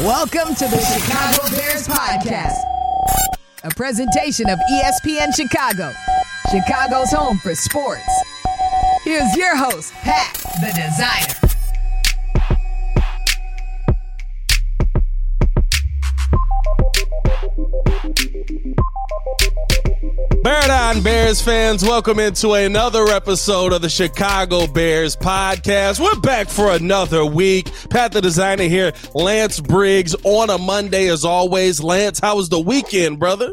Welcome to the Chicago Bears Podcast, a presentation of ESPN Chicago, Chicago's home for sports. Here's your host, Pat, the designer. Bear down, Bears fans. Welcome into another episode of the Chicago Bears podcast. We're back for another week. Pat the designer here, Lance Briggs on a Monday as always. Lance, how was the weekend, brother?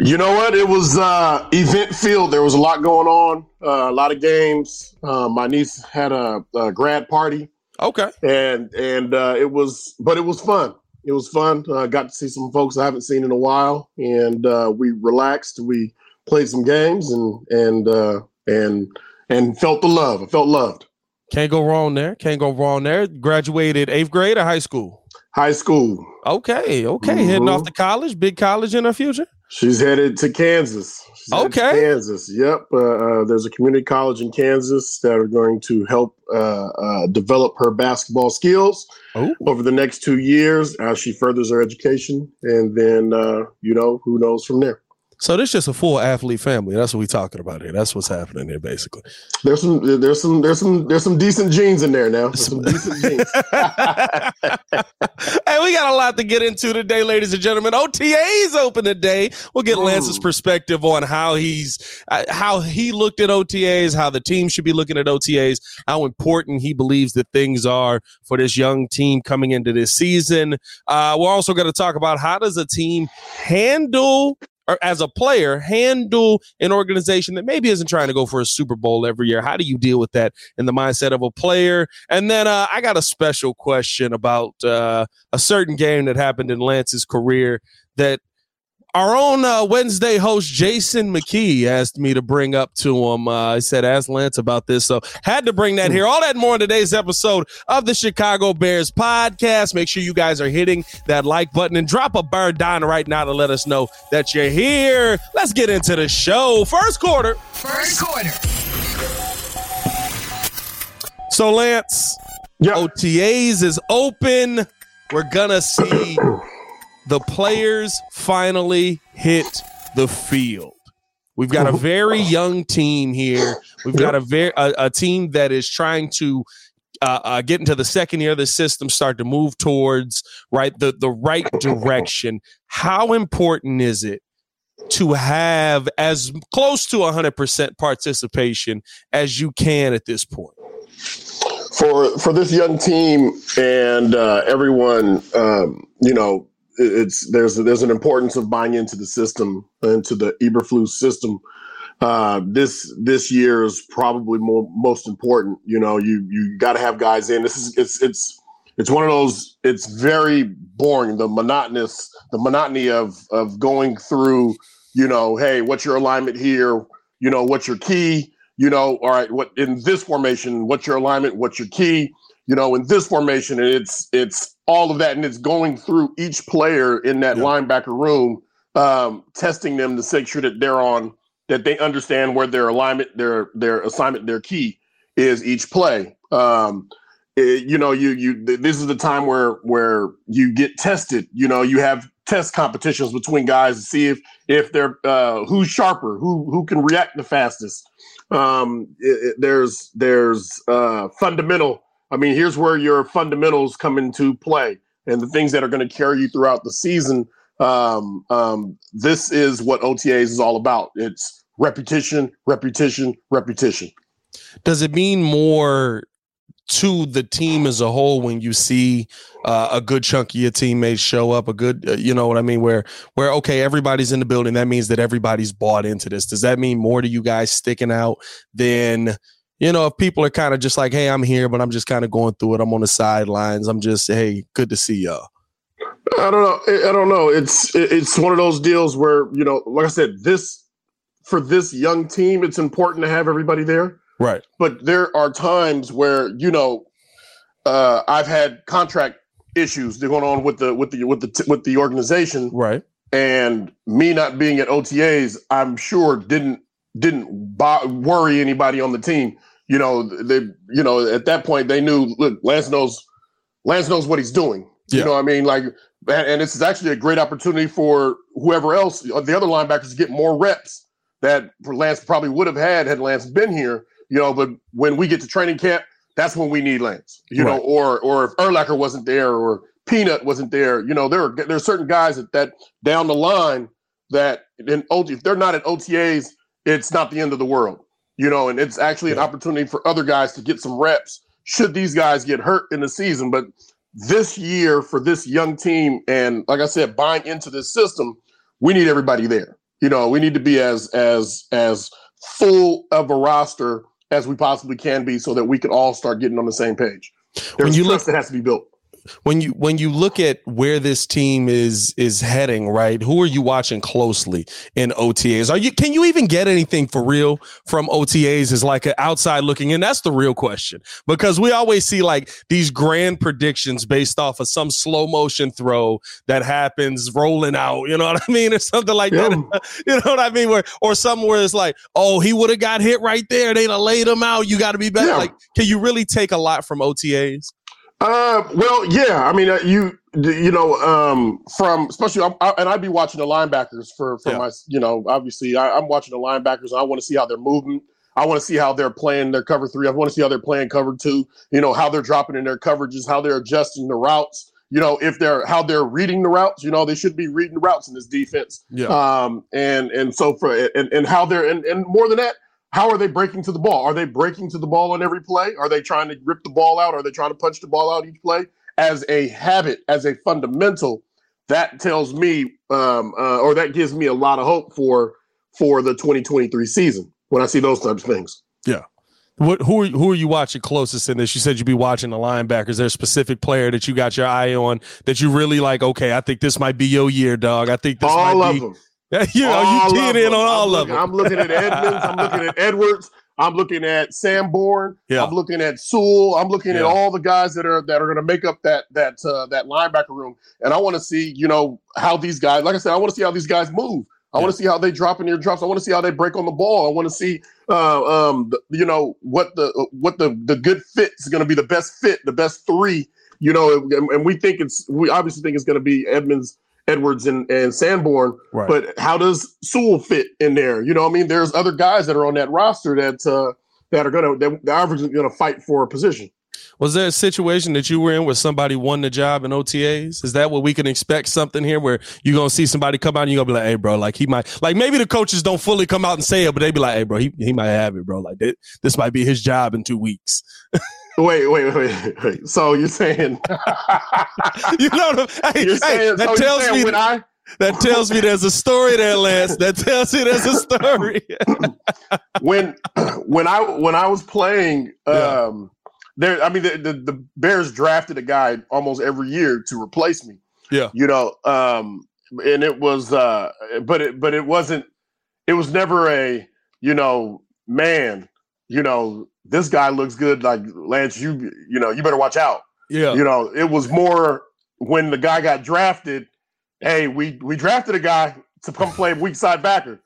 You know what? It was uh, event filled. There was a lot going on, uh, a lot of games. Uh, my niece had a, a, grad party. Okay. And and uh, it was, but it was fun it was fun. I uh, got to see some folks I haven't seen in a while, and uh, we relaxed. We played some games and and uh, and and felt the love. I felt loved. Can't go wrong there. Can't go wrong there. Graduated eighth grade or high school? High school. Okay, okay. Mm-hmm. Heading off to college. Big college in her future. She's headed to Kansas. She's okay. To Kansas. Yep. Uh, uh, there's a community college in Kansas that are going to help uh, uh develop her basketball skills Ooh. over the next two years as she furthers her education. And then, uh, you know, who knows from there. So this is just a full athlete family. That's what we're talking about here. That's what's happening here, basically. There's some, there's some, there's some, there's some decent genes in there now. There's some decent genes. hey, we got a lot to get into today, ladies and gentlemen. OTA's open today. We'll get Lance's perspective on how he's, uh, how he looked at OTAs, how the team should be looking at OTAs, how important he believes that things are for this young team coming into this season. Uh, we're also going to talk about how does a team handle or as a player handle an organization that maybe isn't trying to go for a Super Bowl every year? How do you deal with that in the mindset of a player? And then uh, I got a special question about uh, a certain game that happened in Lance's career that our own uh, Wednesday host Jason McKee asked me to bring up to him. Uh, I said, "Ask Lance about this," so had to bring that here. All that more in today's episode of the Chicago Bears podcast. Make sure you guys are hitting that like button and drop a bird down right now to let us know that you're here. Let's get into the show. First quarter. First quarter. So Lance, yep. OTAs is open. We're gonna see the players finally hit the field. We've got a very young team here. We've got a very a, a team that is trying to uh, uh, get into the second year of the system, start to move towards right the the right direction. How important is it to have as close to 100% participation as you can at this point? For for this young team and uh, everyone, um, you know, it's there's there's an importance of buying into the system into the Eberflus system. Uh, this this year is probably more most important. You know, you you got to have guys in. This is it's it's it's one of those. It's very boring. The monotonous the monotony of of going through. You know, hey, what's your alignment here? You know, what's your key? You know, all right, what in this formation? What's your alignment? What's your key? You know, in this formation, it's it's all of that, and it's going through each player in that yeah. linebacker room, um, testing them to make sure that they're on, that they understand where their alignment, their their assignment, their key is each play. Um, it, you know, you you this is the time where where you get tested. You know, you have test competitions between guys to see if if they're uh, who's sharper, who who can react the fastest. Um, it, it, there's there's uh, fundamental I mean, here's where your fundamentals come into play and the things that are going to carry you throughout the season. Um, um, this is what OTAs is all about. It's repetition, repetition, repetition. Does it mean more to the team as a whole when you see uh, a good chunk of your teammates show up? A good, uh, you know what I mean? Where where okay, everybody's in the building. That means that everybody's bought into this. Does that mean more to you guys sticking out than? You know, if people are kind of just like, hey, I'm here, but I'm just kind of going through it. I'm on the sidelines. I'm just, hey, good to see y'all. I don't know. I don't know. It's it's one of those deals where you know, like I said, this for this young team, it's important to have everybody there. Right. But there are times where you know, uh, I've had contract issues going on with the with the with the with the organization. Right. And me not being at OTAs, I'm sure didn't didn't bo- worry anybody on the team you know, they, you know, at that point they knew. Look, Lance knows, Lance knows what he's doing, Yeah. You know what I mean? Like, and this is actually a great opportunity for whoever else, the other linebackers, to get more reps that Lance probably would have had had Lance been here. You know, but when we get to training camp, that's when we need Lance. You right. know, or or if Urlacher wasn't there, or Peanut wasn't there. You know, there are there are certain guys that, that down the line that in OT, if they're not at OTAs, it's not the end of the world. You know, and it's actually an opportunity for other guys to get some reps should these guys get hurt in the season. But this year for this young team, and like I said, buying into this system, we need everybody there. You know, we need to be as as as full of a roster as we possibly can be, so that we can all start getting on the same page. There's when you trust look, that has to be built when you when you look at where this team is is heading, right? Who are you watching closely in OTAs? Are you can you even get anything for real from OTAs Is like an outside looking in? That's the real question because we always see like these grand predictions based off of some slow motion throw that happens rolling out. You know what I mean, or something like yeah. that. You know what I mean? Where or somewhere it's like, oh, he would have got hit right there. They'd have laid him out. You got to be better. Yeah. Like, can you really take a lot from OTAs? Uh, well, yeah. I mean, uh, you you know, um, from especially, I, and I'd be watching the linebackers for for yeah. my, you know, obviously, I, am watching the linebackers. I want to see how they're moving. I want to see how they're playing their cover three. I want to see how they're playing cover two. You know, how they're dropping in their coverages, how they're adjusting the routes. You know, if they're how they're reading the routes. You know, they should be reading the routes in this defense. Yeah. Um, and and so for and and how they're and and more than that how are they breaking to the ball? Are they breaking to the ball on every play? Are they trying to rip the ball out? Are they trying to punch the ball out each play? As a habit, as a fundamental, that tells me, um, uh, or that gives me a lot of hope for for the 2023 season when I see those types of things. Yeah. What who are who are you watching closest in this? You said you'd be watching the linebackers. There a specific player that you got your eye on that you really like? Okay, I think this might be your year, dog. I think this all might of be. them. you know, you keyed in on all I'm of them. I'm looking at Edmunds. I'm looking at Edwards. I'm looking at Sanborn. Yeah. I'm looking at Sewell. I'm looking yeah. at all the guys that are that are going to make up that that uh, that linebacker room. And I want to see, you know, how these guys. Like I said, I want to see how these guys move. I yeah. want to see how they drop in their drops. I want to see how they break on the ball. I want to see, uh, um, the, you know, what the what the the good fit is going to be the best fit, the best three. You know, and, and we think it's we obviously think it's going to be Edmunds, Edwards and, and Sanborn, right. but how does Sewell fit in there? You know, I mean, there's other guys that are on that roster that uh, that are gonna that the average is gonna fight for a position. Was there a situation that you were in where somebody won the job in OTAs? Is that what we can expect something here where you're gonna see somebody come out and you're gonna be like, hey bro, like he might like maybe the coaches don't fully come out and say it, but they'd be like, hey bro, he, he might have it, bro. Like this might be his job in two weeks. Wait, wait, wait, wait. So you're saying you know hey, you're saying, that so tells me when I that tells me there's a story there, Lance. That tells me there's a story. when when I when I was playing, yeah. um, there I mean the, the, the Bears drafted a guy almost every year to replace me. Yeah. You know, um, and it was uh but it but it wasn't it was never a, you know, man, you know, this guy looks good. Like Lance, you you know, you better watch out. Yeah. You know, it was more when the guy got drafted. Hey, we we drafted a guy to come play weak side backer.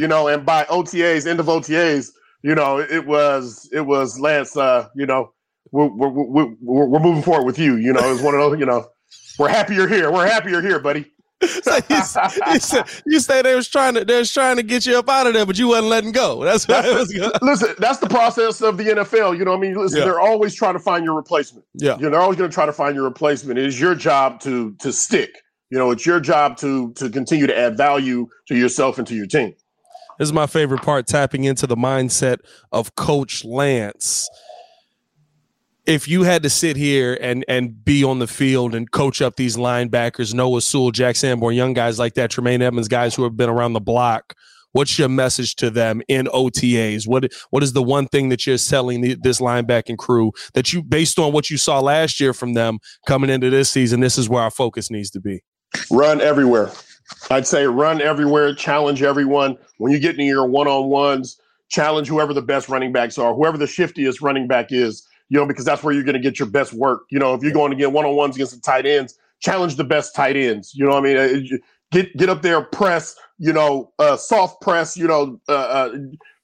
You know, and by OTAs, end of OTAs, you know, it was it was Lance. Uh, you know, we're we're we're, we're moving forward with you. You know, it's one of those. You know, we're happy you're here. We're happy you're here, buddy so you, you, say, you say they was trying to they was trying to get you up out of there, but you wasn't letting go. That's what that's the, listen. That's the process of the NFL. You know, what I mean, listen, yeah. they're always trying to find your replacement. Yeah, you know, they're always going to try to find your replacement. It is your job to to stick. You know, it's your job to to continue to add value to yourself and to your team. This is my favorite part: tapping into the mindset of Coach Lance if you had to sit here and and be on the field and coach up these linebackers, Noah Sewell, Jack Sanborn, young guys like that, Tremaine Edmunds, guys who have been around the block, what's your message to them in OTAs? What what is the one thing that you're selling the, this linebacking crew that you, based on what you saw last year from them coming into this season, this is where our focus needs to be. Run everywhere. I'd say run everywhere, challenge everyone. When you get into your one on ones, challenge whoever the best running backs are, whoever the shiftiest running back is you know, because that's where you're going to get your best work. You know, if you're going to get one on ones against the tight ends, challenge the best tight ends. You know what I mean? Uh, get get up there, press. You know, uh, soft press. You know, uh, uh,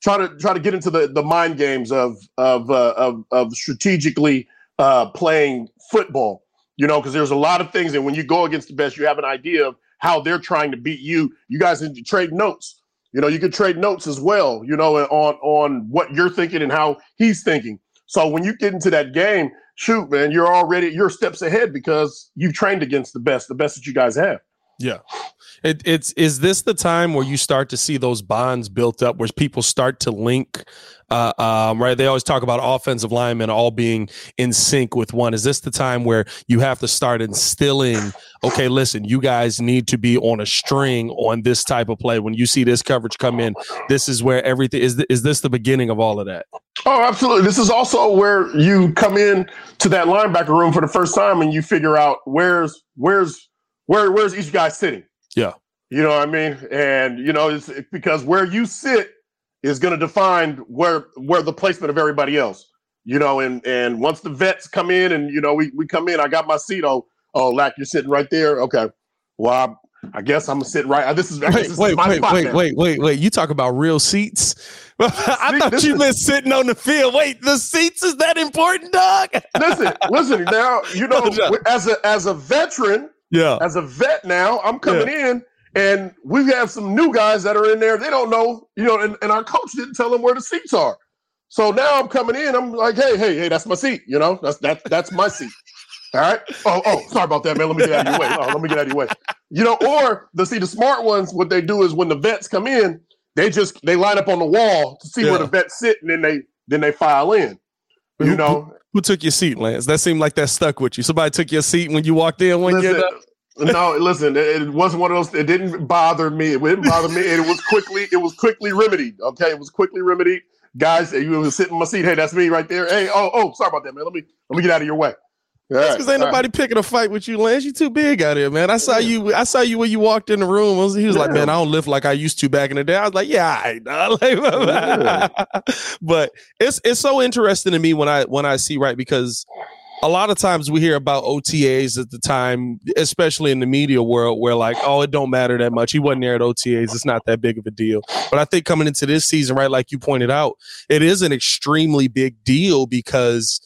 try to try to get into the the mind games of of uh, of, of strategically uh, playing football. You know, because there's a lot of things, and when you go against the best, you have an idea of how they're trying to beat you. You guys need to trade notes. You know, you could trade notes as well. You know, on on what you're thinking and how he's thinking. So when you get into that game, shoot, man, you're already you're steps ahead because you've trained against the best, the best that you guys have. Yeah. It, it's is this the time where you start to see those bonds built up, where people start to link? Uh, um, right, they always talk about offensive linemen all being in sync with one. Is this the time where you have to start instilling? Okay, listen, you guys need to be on a string on this type of play. When you see this coverage come in, this is where everything is. Is this the beginning of all of that? Oh, absolutely. This is also where you come in to that linebacker room for the first time and you figure out where's where's where where's each guy sitting. Yeah. You know what I mean? And you know, it's because where you sit is going to define where where the placement of everybody else. You know, and and once the vets come in and you know we we come in, I got my seat. Oh, oh, Lack, you're sitting right there. Okay. Well, I, I guess I'm gonna sit right. This is wait, this is wait, my wait, wait, now. wait, wait, wait. You talk about real seats. I thought you meant sitting on the field. Wait, the seats is that important, dog? listen, listen. Now you know, No, no. as a as a veteran, yeah. as a vet now, I'm coming in and we have some new guys that are in there. They don't know, you know, and, and our coach didn't tell them where the seats are. So now I'm coming in. I'm like, hey, hey, hey, that's my seat. You know, that's that's that's my seat. All right. Oh, oh, sorry about that, man. Let me get out of your way. Oh, let me get out of your way. You know, or the see the smart ones, what they do is when the vets come in, they just they line up on the wall to see Yeah. where the vets sit, and then they then they file in. You Who- know, Who took your seat, Lance? That seemed like that stuck with you. Somebody took your seat when you walked in one year. Listen, no, listen, it, it wasn't one of those. It didn't bother me. It didn't bother me. It was quickly. It was quickly remedied. Okay, it was quickly remedied. Guys, you were sitting in my seat. Hey, that's me right there. Hey, oh, oh, sorry about that, man. Let me let me get out of your way. That's right, because ain't all right. nobody picking a fight with you, Lance. You too big out here, man. I saw you. I saw you when you walked in the room. Was- he was like, "Man, I don't live like I used to back in the day." I was like, "Yeah, I know." Like, but it's it's so interesting to me when I when I see right because a lot of times we hear about OTAs at the time, especially in the media world, where like, oh, it don't matter that much. He wasn't there at OTAs. It's not that big of a deal. But I think coming into this season, right, like you pointed out, it is an extremely big deal because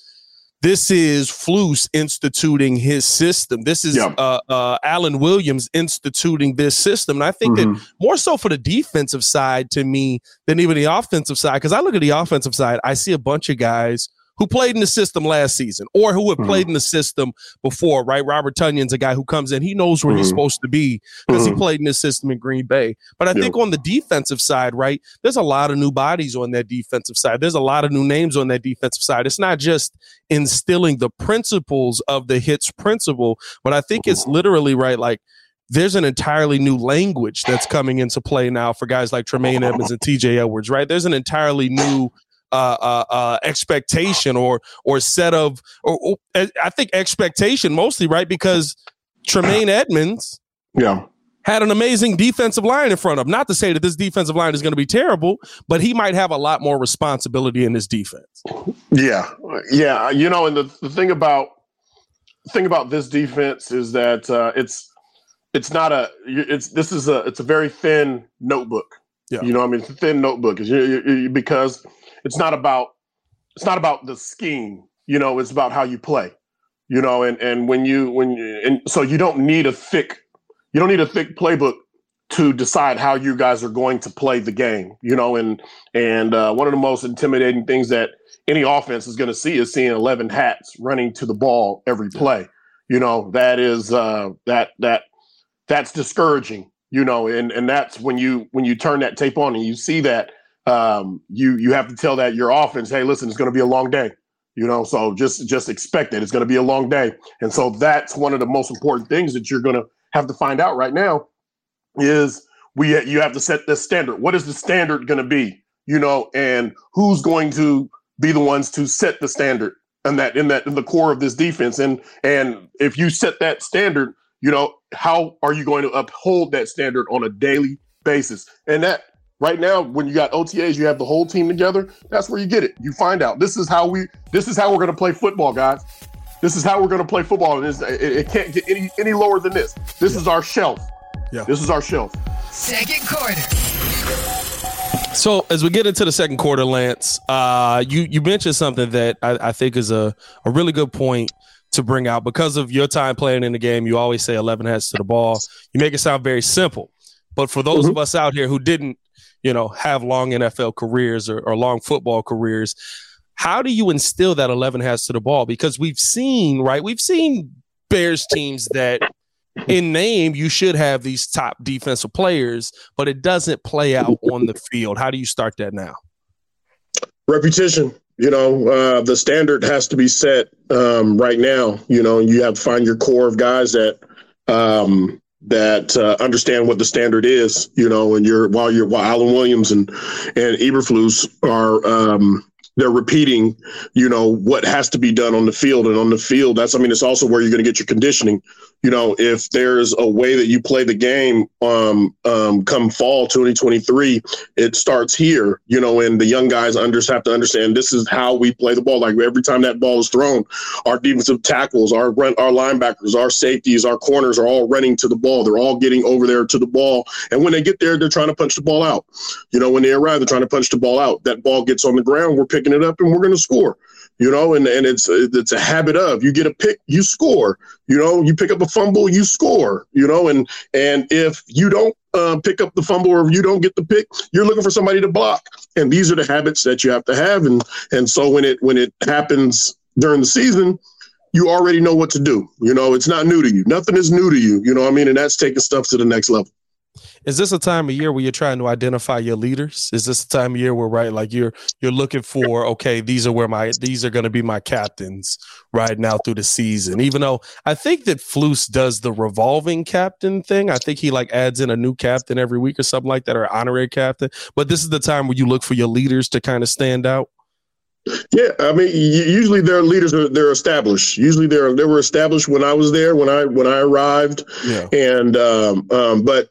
this is Flus instituting his system. This is Yeah. uh, uh, Alan Williams instituting this system. And I think that Mhm. more so for the defensive side to me than even the offensive side. Because I look at the offensive side, I see a bunch of guys who played in the system last season or who have Mhm. played in the system before, right? Robert Tonyan's a guy who comes in, he knows where he's Mhm. supposed to be because he Mhm. played in the system in Green Bay. But I Yeah. think on the defensive side, right, there's a lot of new bodies on that defensive side. There's a lot of new names on that defensive side. It's not just instilling the principles of the hits principle, but I think it's literally right, like there's an entirely new language that's coming into play now for guys like Tremaine Edmunds and TJ Edwards, right? There's an entirely new uh, uh, uh, expectation or or set of, or, or I think expectation mostly, right? Because Tremaine Edmunds Yeah. had an amazing defensive line in front of him. Not to say that this defensive line is going to be terrible, but he might have a lot more responsibility in this defense. Yeah, yeah. You know, and the, the thing about thing about this defense is that uh, it's it's not a it's this is a it's a very thin notebook. Yeah. You know, what I mean, it's a thin notebook is you, you, you- because it's not about it's not about the scheme. You know, it's about how you play. You know, and and when you when you, and so you don't need a thick you don't need a thick playbook to decide how you guys are going to play the game. You know, and and uh, one of the most intimidating things that any offense is going to see is seeing 11 hats running to the ball every play. You know, that is uh, that that that's discouraging. You know, and and that's when you when you turn that tape on and you see that um, you you have to tell that your offense, hey, listen, it's going to be a long day. You know, so just just expect it. It's going to be a long day, and so that's one of the most important things that you're going to have to find out right now is we you have to set the standard. What is the standard going to be? You know, and who's going to be the ones to set the standard and that in that in the core of this defense and and if you set that standard you know how are you going to uphold that standard on a daily basis and that right now when you got otas you have the whole team together that's where you get it you find out this is how we this is how we're going to play football guys this is how we're going to play football and it, it can't get any any lower than this this is our shelf Yeah. this is our shelf Second quarter. So as we get into the second quarter, Lance, uh, you you mentioned something that I, I think is a, a really good point to bring out because of your time playing in the game. You always say 11 heads to the ball. You make it sound very simple. But for those mm-hmm. of us out here who didn't, you know, have long NFL careers or, or long football careers, how do you instill that 11 has to the ball? Because we've seen, right? We've seen Bears teams that in name you should have these top defensive players, but it doesn't play out on the field. How do you start that now? Repetition. You know, uh, the standard has to be set um, right now. You know, you have to find your core of guys that um, that uh, understand what the standard is. You know, and you're while you're while Alan Williams and and Eberflus are um, they're repeating, you know, what has to be done on the field. And on the field, that's, I mean, it's also where you're going to get your conditioning you know, if there's a way that you play the game um, um, come fall 2023, it starts here, you know, and the young guys under, have to understand this is how we play the ball. Like every time that ball is thrown, our defensive tackles, our run, our linebackers, our safeties, our corners are all running to the ball. They're all getting over there to the ball. And when they get there, they're trying to punch the ball out. You know, when they arrive, they're trying to punch the ball out. That ball gets on the ground, we're picking it up and we're going to score you know, and, and it's it's a habit of you get a pick, you score, you know, you pick up a fumble, you score, you know, and and if you don't uh, pick up the fumble or you don't get the pick, you're looking for somebody to block, and these are the habits that you have to have, and and so when it when it happens during the season, you already know what to do. You know, it's not new to you. Nothing is new to you. You know what I mean? And that's taking stuff to the next level is this a time of year where you're trying to identify your leaders? Is this a time of year where right like you're you're looking for okay, these are where my these are going to be my captains right now through the season. Even though I think that Flus does the revolving captain thing. I think he like adds in a new captain every week or something like that or honorary captain. But this is the time where you look for your leaders to kind of stand out. Yeah, I mean, usually their leaders are they're established. Usually they're they were established when I was there when I when I arrived. Yeah. And um, um, but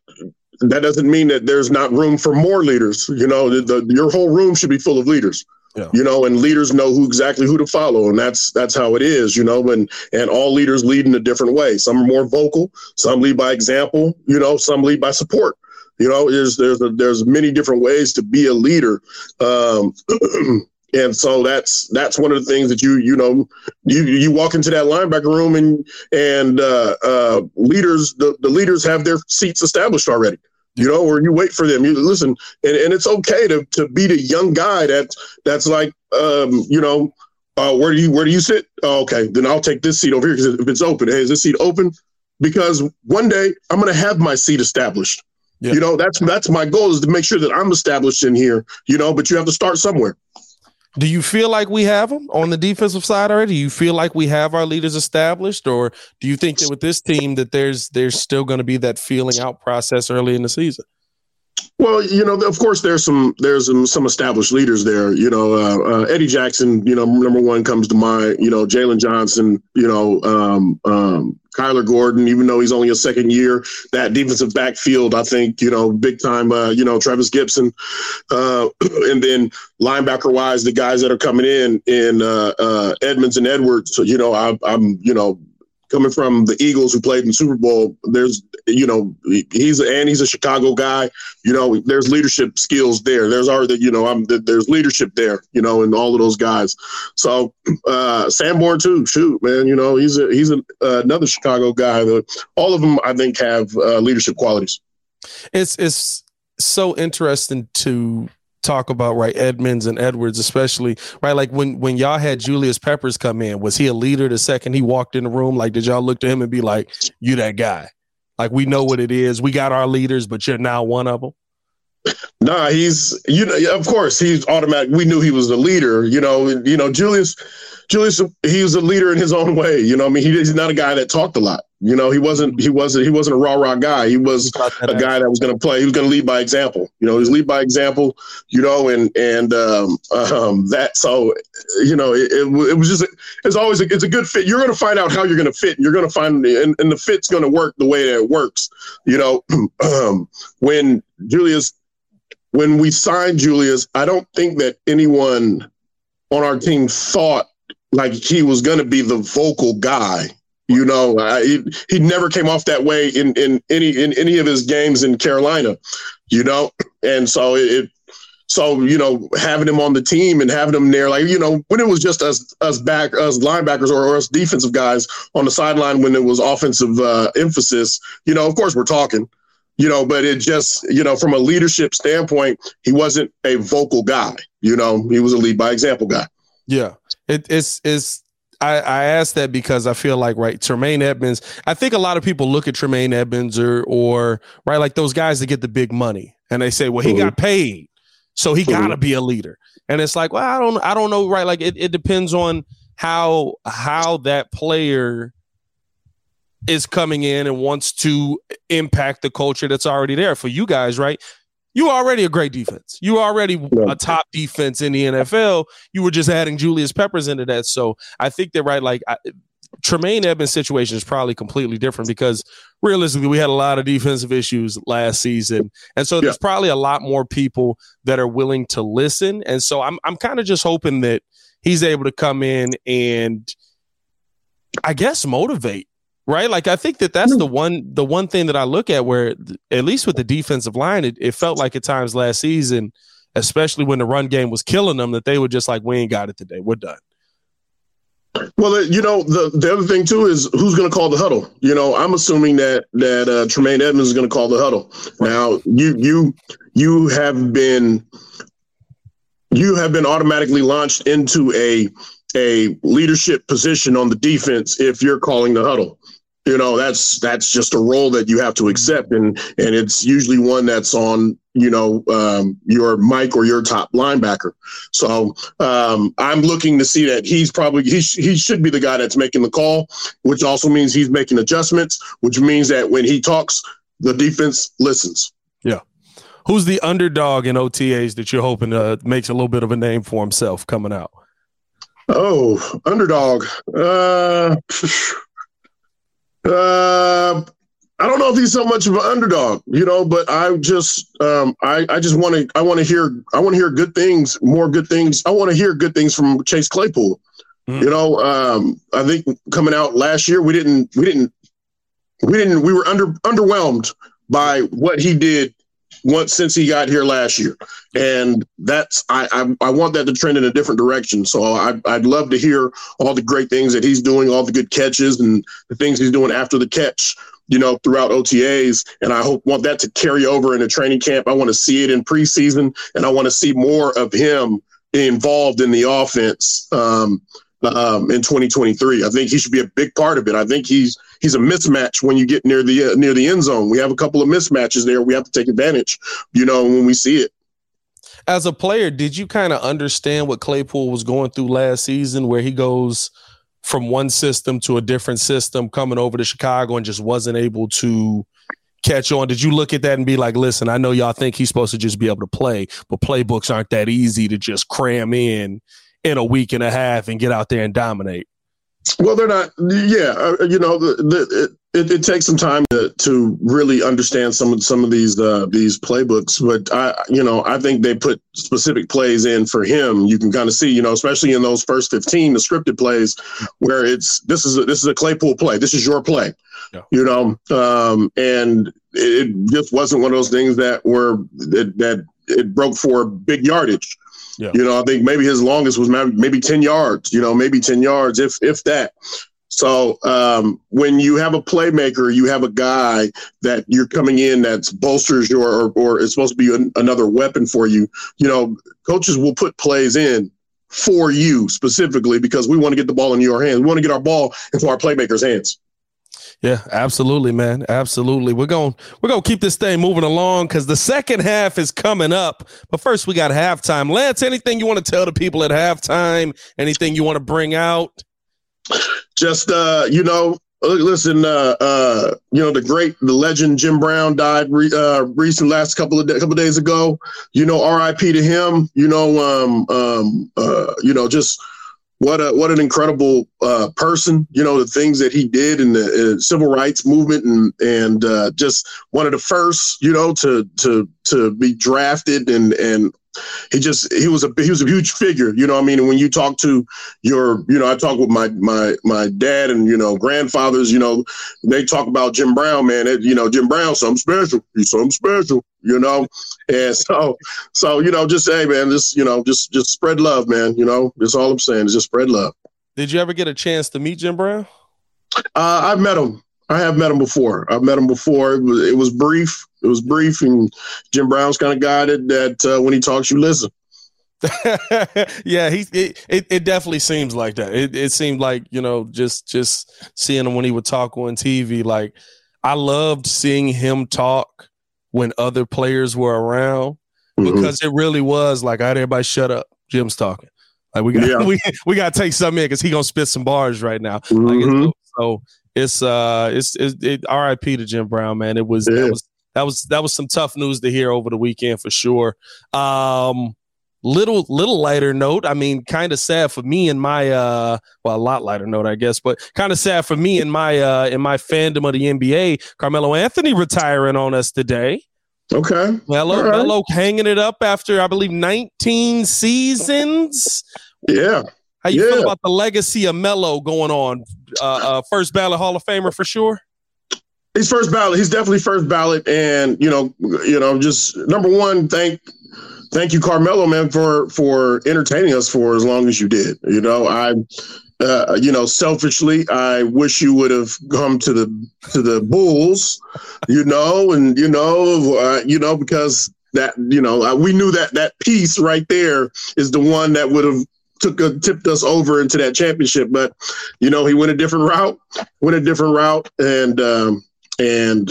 that doesn't mean that there's not room for more leaders. You know, the, the, your whole room should be full of leaders. Yeah. You know, and leaders know who exactly who to follow, and that's that's how it is. You know, and and all leaders lead in a different way. Some are more vocal, some lead by example. You know, some lead by support. You know, there's there's a, there's many different ways to be a leader. Um, and so that's that's one of the things that you you know you you walk into that linebacker room and and uh, uh, leaders the, the leaders have their seats established already you know or you wait for them. You listen and, and it's okay to to be the young guy that that's like um, you know uh, where do you where do you sit? Oh, okay then I'll take this seat over here because if it's open hey is this seat open? Because one day I'm going to have my seat established. Yeah. you know that's that's my goal is to make sure that I'm established in here you know but you have to start somewhere do you feel like we have them on the defensive side already? Do you feel like we have our leaders established, or do you think that with this team that there's there's still going to be that feeling out process early in the season? Well, you know, of course, there's some there's some, some established leaders there. You know, uh, uh, Eddie Jackson, you know, number one comes to mind. You know, Jaylon Johnson. You know, um, um, Kyler Gordon, even though he's only a second year, that defensive backfield, I think, you know, big time. Uh, you know, Travis Gibson, uh, and then linebacker wise, the guys that are coming in in uh, uh, Edmunds and Edwards. You know, I, I'm, you know, coming from the Eagles who played in Super Bowl, there's you know he's and he's a Chicago guy. You know, there's leadership skills there. There's already you know I'm there's leadership there. You know, and all of those guys. So uh, Sanborn too. Shoot, man. You know, he's a he's a, uh, another Chicago guy. All of them I think have uh, leadership qualities. It's it's so interesting to talk about right Edmunds and Edwards especially right like when when y'all had Julius Peppers come in was he a leader the second he walked in the room like did y'all look to him and be like you that guy like we know what it is we got our leaders but you're now one of them Nah, he's you know of course he's automatic. We knew he was the leader. You know, you know Julius, Julius he was a leader in his own way. You know, I mean he, he's not a guy that talked a lot. You know, he wasn't he wasn't he wasn't a rah rah guy. He was a guy that was going to play. He was going to lead by example. You know, he was lead by example. You know, and and um, um, that so you know it, it, it was just it's always a, it's a good fit. You're going to find out how you're going to fit. You're going to find and, and the fit's going to work the way that it works. You know, um, when Julius when we signed Julius, I don't think that anyone on our team thought like he was going to be the vocal guy. You know, I, he, he never came off that way in, in any in any of his games in Carolina. You know, and so it So you know, having him on the team and having him there, like you know, when it was just us us back us linebackers or, or us defensive guys on the sideline when it was offensive uh, emphasis, you know, of course we're talking, you know, but it just you know from a leadership standpoint, he wasn't a vocal guy. You know, he was a lead by example guy. Yeah, it, it's it's I, I asked that because I feel like right Tremaine Edmunds. I think a lot of people look at Tremaine Edmunds or or right like those guys that get the big money and they say, well, he mm-hmm. got paid, so he mm-hmm. got to be a leader. And it's like, well, I don't I don't know, right? Like it, it depends on how how that player is coming in and wants to impact the culture that's already there for you guys, right? You already a great defense. You already yeah. a top defense in the NFL. You were just adding Julius Peppers into that. So I think they're right. Like I, Tremaine Edmunds' situation is probably completely different because realistically, we had a lot of defensive issues last season, and so there's probably a lot more people that are willing to listen. And so I'm I'm kind of just hoping that he's able to come in and I guess motivate right? Like I think that that's the one the one thing that I look at where at least with the defensive line, it, it felt like at times last season, especially when the run game was killing them, that they were just like, "We ain't got it today. We're done." Well, you know, the the other thing too is who's going to call the huddle. You know, I'm assuming that that uh, Tremaine Edmunds is going to call the huddle. Right. Now, you you you have been you have been automatically launched into a a leadership position on the defense if you're calling the huddle you know that's that's just a role that you have to accept. And and it's usually one that's on you know um, your Mike or your top linebacker. So um, i'm looking to see that he's probably he, sh- he should be the guy that's making the call which also means he's making adjustments which means that when he talks the defense listens. Yeah. Who's the underdog in otas that you're hoping uh, makes a little bit of a name for himself coming out? Oh underdog. Uh uh, I don't know if he's so much of an underdog, you know, but I just, um, I, I just want to, I want to hear, I want to hear good things, more good things. I want to hear good things from Chase Claypool. Mm. You know, um, I think coming out last year, we didn't, we didn't, we didn't, we were under underwhelmed by what he did once since he got here last year, and that's I, I I, want that to trend in a different direction. So I, I'd love to hear all the great things that he's doing, all the good catches, and the things he's doing after the catch. You know, throughout OTAs, and I hope want that to carry over into training camp. I want to see it in preseason, and I want to see more of him involved in the offense. Um, um, in 2023. I think he should be a big part of it. I think he's he's a mismatch when you get near the uh, near the end zone. We have a couple of mismatches there. We have to take advantage, you know, when we see it. As a player, did you kind of understand what Claypool was going through last season, where he goes from one system to a different system, coming over to Chicago and just wasn't able to catch on? Did you look at that and be like, listen, I know y'all think he's supposed to just be able to play, but playbooks aren't that easy to just cram in in a week and a half and get out there and dominate? Well, they're not. Yeah, uh, you know, the, the, it, it, takes some time to, to really understand some of some of these uh, these playbooks. But I, you know, I think they put specific plays in for him. You can kind of see, you know, especially in those first fifteen, the scripted plays, where it's this is a, this is a Claypool play. This is your play. Yeah. You know, um, and it just wasn't one of those things that were that, that it broke for big yardage. Yeah. You know, I think maybe his longest was maybe 10 yards, you know, maybe 10 yards, if if that. So um, when you have a playmaker, you have a guy that you're coming in that's bolsters your or, or is supposed to be an, another weapon for you. You know, coaches will put plays in for you specifically because we want to get the ball in your hands. We want to get our ball into our playmakers' hands. Yeah, absolutely, man. Absolutely. We're going we're going to keep this thing moving along cuz the second half is coming up. But first we got halftime. Lance, anything you want to tell the people at halftime? Anything you want to bring out? Just uh, you know, listen, uh, uh, you know, the great, the legend Jim Brown died re- uh, recent last couple of couple of days ago. You know, R.I.P. to him. You know, um, um, uh, you know, just what a what an incredible uh, person. You know the things that he did in the uh, civil rights movement, and and uh, just one of the first, you know, to to to be drafted and and he just he was a he was a huge figure. You know, I mean, when you talk to your, you know, I talk with my my my dad and you know grandfathers. You know, they talk about Jim Brown, man. It, you know, Jim Brown, something special. He's something special. You know, and so so you know, just hey, man, just you know, just just spread love, man. You know, that's all I'm saying. Is just spread love. Did you ever get a chance to meet Jim Brown? Uh, I've met him. I have met him before. I've met him before. It was it was brief. It was brief, and Jim Brown's kind of guy that, that uh, when he talks, you listen. yeah, he it, it, it definitely seems like that. It it seemed like you know just just seeing him when he would talk on TV. Like I loved seeing him talk when other players were around mm-hmm. because it really was like, I had everybody shut up. Jim's talking. Like we got yeah. we we got to take something in because he gonna spit some bars right now. Mm-hmm. Like, so it's uh it's, it's it, R.I.P. to Jim Brown, man. It was yeah. was that was that was some tough news to hear over the weekend for sure. Um, little little lighter note. I mean, kind of sad for me and my uh, well, a lot lighter note, I guess, but kind of sad for me in my uh in my fandom of the NBA. Carmelo Anthony retiring on us today. Okay, Melo right. Melo hanging it up after I believe 19 seasons. Yeah. How you yeah. feel about the legacy of Melo going on? Uh, uh, first ballot Hall of Famer for sure. He's first ballot. He's definitely first ballot, and you know, you know, just number one, thank, thank you, Carmelo, man, for for entertaining us for as long as you did. You know, I, uh, you know, selfishly, I wish you would have come to the to the Bulls, you know, and you know, uh, you know, because that you know uh, we knew that that piece right there is the one that would have took a, tipped us over into that championship. But you know, he went a different route, went a different route, and um, and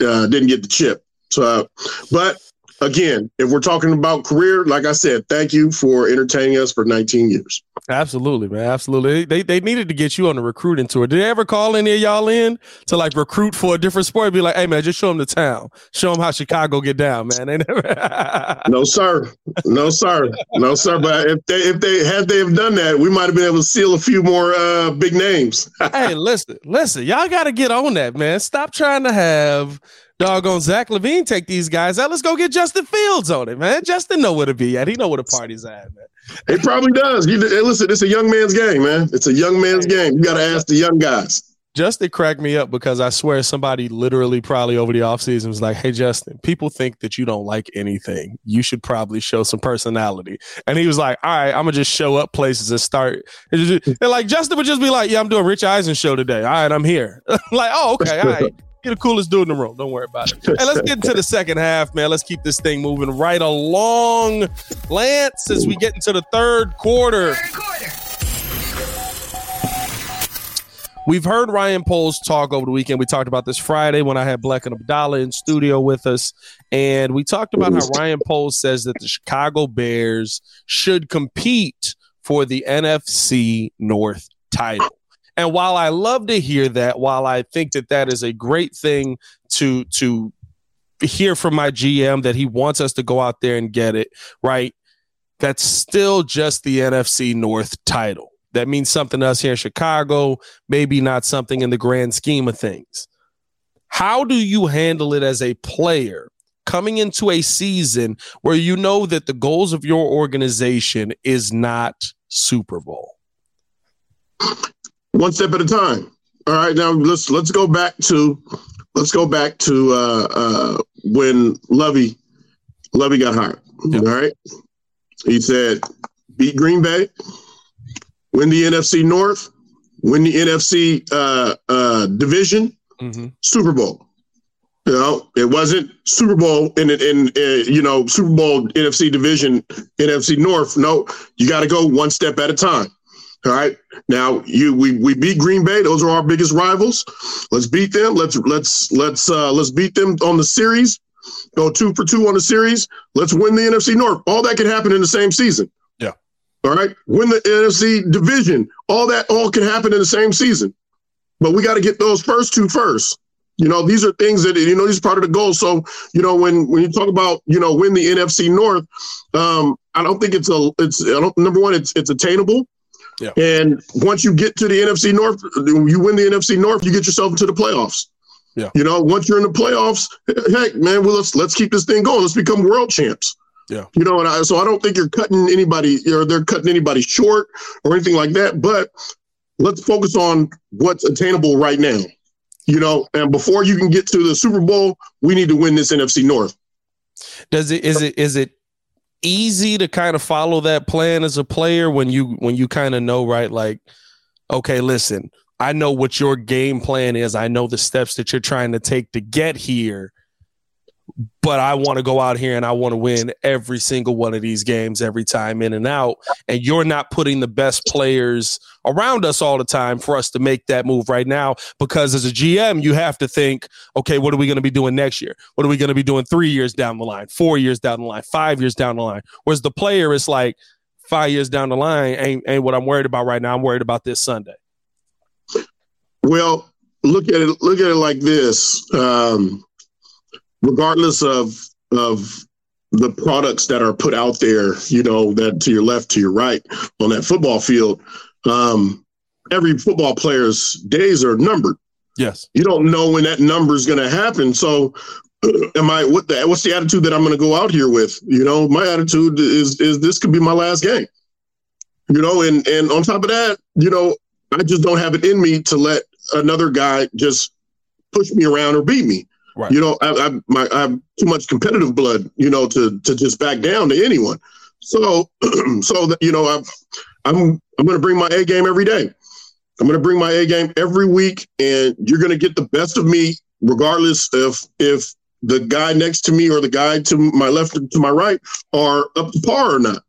uh, didn't get the chip. So, but again, if we're talking about career, like I said, thank you for entertaining us for 19 years. Absolutely, man. Absolutely. They they needed to get you on the recruiting tour. Did they ever call any of y'all in to like recruit for a different sport? Be like, hey man, just show them the town. Show them how Chicago get down, man. They never No, sir. No, sir. No, sir. But if they if they had they have done that, we might have been able to seal a few more uh big names. hey, listen, listen, y'all gotta get on that, man. Stop trying to have doggone Zach LaVine take these guys out. Let's go get Justin Fields on it, man. Justin know where to be at. He know where the party's at, man. He probably does. Listen, it's a young man's game, man. It's a young man's game. You got to ask the young guys. Justin cracked me up because I swear somebody literally probably over the offseason was like, Hey, Justin, people think that you don't like anything. You should probably show some personality. And he was like, All right, I'm going to just show up places and start. And like, Justin would just be like, Yeah, I'm doing Rich Eisen show today. All right, I'm here. like, Oh, okay. All right. You're the coolest dude in the room. Don't worry about it. Hey, let's get into the second half, man. Let's keep this thing moving right along. Lance, as we get into the third quarter. Third quarter. We've heard Ryan Poles talk over the weekend. We talked about this Friday when I had Black and Abdallah in studio with us. And we talked about how Ryan Poles says that the Chicago Bears should compete for the NFC North title. And while I love to hear that, while I think that that is a great thing to to hear from my GM that he wants us to go out there and get it, right? That's still just the NFC North title. That means something to us here in Chicago, maybe not something in the grand scheme of things. How do you handle it as a player coming into a season where you know that the goals of your organization is not Super Bowl? One step at a time. All right, now let's let's go back to let's go back to uh, uh, when Lovie Lovie got hired. All right, he said beat Green Bay, win the NFC North, win the NFC uh, uh, division, mm-hmm. Super Bowl. You know, it wasn't Super Bowl in in, in uh, you know Super Bowl NFC division, NFC North. No, you got to go one step at a time. All right. Now you we we beat Green Bay. Those are our biggest rivals. Let's beat them. Let's let's let's uh let's beat them on the series. Go two for two on the series. Let's win the NFC North. All that can happen in the same season. Yeah. All right. Win the NFC division. All that all can happen in the same season. But we got to get those first two first. You know, these are things that you know, these are part of the goal. So, you know, when when you talk about, you know, win the NFC North, um, I don't think it's a it's I don't number one, it's it's attainable. Yeah. And once you get to the NFC North, you win the NFC North, you get yourself into the playoffs. Yeah. You know, once you're in the playoffs, heck, man, well let's let's keep this thing going. Let's become world champs. Yeah. You know, and I, so I don't think you're cutting anybody or they're cutting anybody short or anything like that. But let's focus on what's attainable right now. You know, and before you can get to the Super Bowl, we need to win this NFC North. Does it is it is it easy to kind of follow that plan as a player when you when you kind of know right? Like okay listen I know what your game plan is. I know the steps that you're trying to take to get here but I want to go out here and I want to win every single one of these games every time in and out. And you're not putting the best players around us all the time for us to make that move right now. Because as a GM, you have to think, okay, what are we going to be doing next year? What are we going to be doing three years down the line, four years down the line, five years down the line? Whereas the player is like, five years down the line ain't, ain't what I'm worried about right now. I'm worried about this Sunday. Well, look at it. Look at it like this. Um, regardless of of the products that are put out there, you know, that to your left, to your right on that football field, um, every football player's days are numbered. Yes. You don't know when that number is going to happen. So, am I what the what's the attitude that I'm going to go out here with? You know, my attitude is is this could be my last game. You know, and and on top of that, you know, I just don't have it in me to let another guy just push me around or beat me. Right. You know, I, I, my, I have too much competitive blood, you know, to to just back down to anyone. So, so that you know, I'm I'm I'm going to bring my A game every day. I'm going to bring my A game every week, and you're going to get the best of me, regardless if if the guy next to me or the guy to my left or to my right are up to par or not.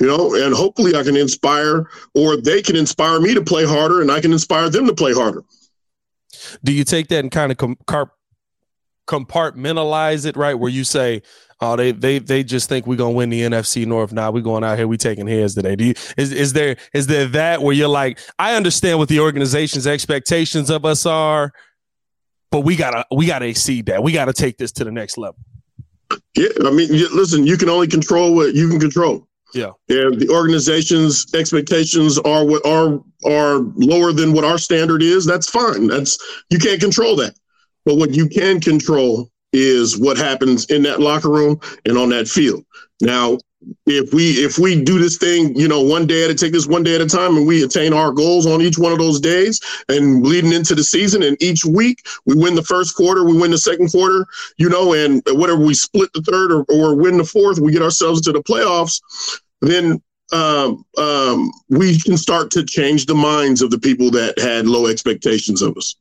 You know, and hopefully I can inspire, or they can inspire me to play harder, and I can inspire them to play harder. Do you take that and kind of com- compartmentalize it right where you say oh they they they just think we're gonna win the nfc north now nah, we're going out here we taking heads today do you is, is there is there that where you're like i understand what the organization's expectations of us are but we gotta we gotta exceed that we gotta take this to the next level yeah i mean listen you can only control what you can control yeah. And the organization's expectations are what are are lower than what our standard is, that's fine. That's you can't control that. But what you can control is what happens in that locker room and on that field. Now, if we if we do this thing, you know, one day at a take this one day at a time, and we attain our goals on each one of those days, and leading into the season, and each week we win the first quarter, we win the second quarter, you know, and whatever we split the third or, or win the fourth, we get ourselves to the playoffs. Then um, um, we can start to change the minds of the people that had low expectations of us.